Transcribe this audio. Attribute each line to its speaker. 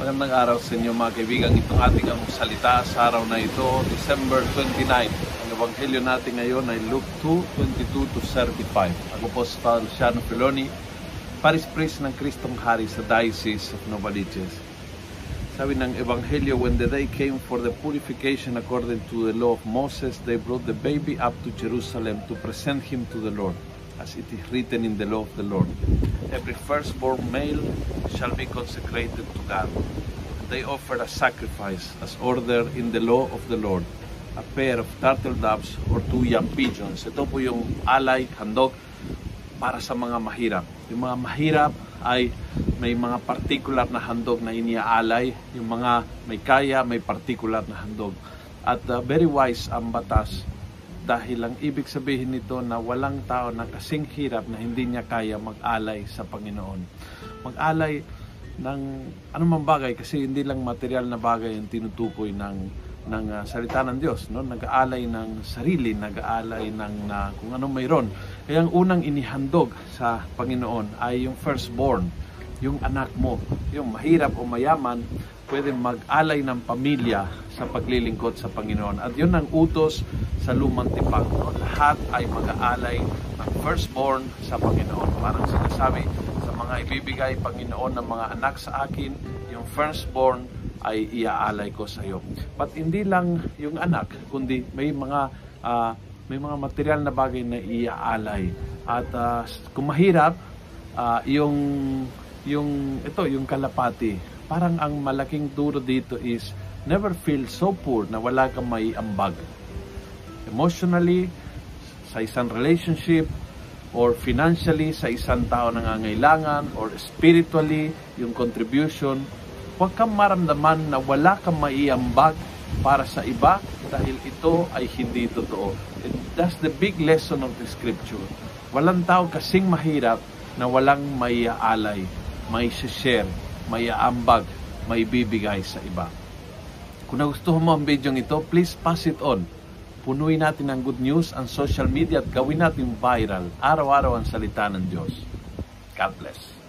Speaker 1: magandang araw sa inyo mga kaibigan. Itong ating ang salita sa araw na ito, December 29. Ang ebanghelyo natin ngayon ay Luke 2, 22 to 35. Ako po si Father Luciano Filoni, Paris Priest ng Kristong Hari sa Diocese of Novaliches. Sabi ng ebanghelyo, when the day came for the purification according to the law of Moses, they brought the baby up to Jerusalem to present him to the Lord, as it is written in the law of the Lord. Every firstborn male shall be consecrated to God. They offer a sacrifice as ordered in the law of the Lord, a pair of turtle doves or two young pigeons. Ito po yung alay, handog, para sa mga mahirap. Yung mga mahirap ay may mga particular na handog na iniaalay. Yung mga may kaya, may particular na handog. At uh, very wise ang batas dahil ang ibig sabihin nito na walang tao na kasing hirap na hindi niya kaya mag-alay sa Panginoon. Mag-alay ng anumang bagay kasi hindi lang material na bagay ang tinutukoy ng ng uh, salita ng Diyos, no? Nag-aalay ng sarili, nag-aalay ng uh, kung ano mayroon. Kaya ang unang inihandog sa Panginoon ay yung firstborn, yung anak mo, yung mahirap o mayaman, pwede mag-alay ng pamilya sa paglilingkod sa Panginoon. At yun ang utos sa lumang tipak. No? Lahat ay mag-aalay ng firstborn sa Panginoon. Parang sinasabi sa mga ibibigay Panginoon ng mga anak sa akin, yung firstborn ay iaalay ko sa iyo. But hindi lang yung anak, kundi may mga uh, may mga material na bagay na iaalay. At uh, kung mahirap, uh, yung yung ito, yung kalapati, parang ang malaking duro dito is never feel so poor na wala kang may ambag. Emotionally, sa isang relationship, or financially sa isang tao nangangailangan, or spiritually, yung contribution, huwag kang maramdaman na wala kang maiambag para sa iba dahil ito ay hindi totoo. And that's the big lesson of the scripture. Walang tao kasing mahirap na walang maiaalay may share, may aambag, may bibigay sa iba. Kung nagustuhan mo ang video ito, please pass it on. Punuin natin ng good news ang social media at gawin natin viral. Araw-araw ang salita ng Diyos. God bless.